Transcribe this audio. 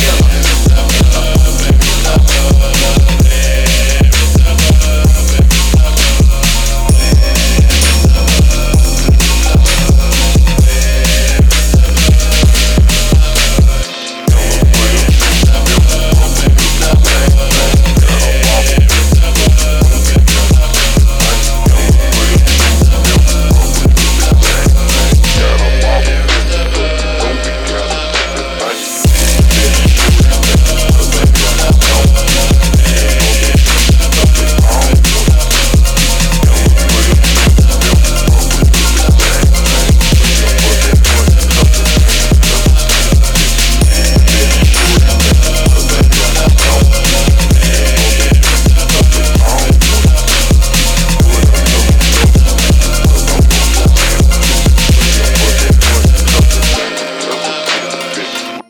Yo.